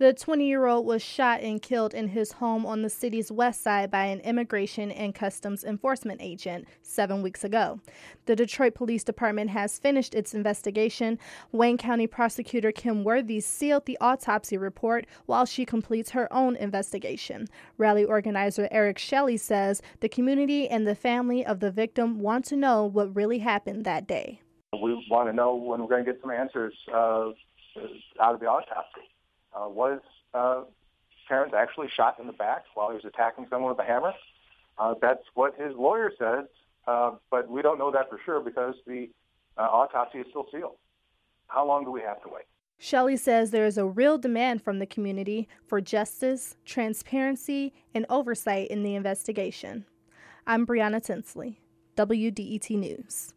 The 20 year old was shot and killed in his home on the city's west side by an immigration and customs enforcement agent seven weeks ago. The Detroit Police Department has finished its investigation. Wayne County Prosecutor Kim Worthy sealed the autopsy report while she completes her own investigation. Rally organizer Eric Shelley says the community and the family of the victim want to know what really happened that day. We want to know when we're going to get some answers uh, out of the autopsy uh, was uh, Terrance actually shot in the back while he was attacking someone with a hammer? Uh, that's what his lawyer says, uh, but we don't know that for sure because the uh, autopsy is still sealed. How long do we have to wait? Shelley says there is a real demand from the community for justice, transparency, and oversight in the investigation. I'm Brianna Tinsley, WDET News.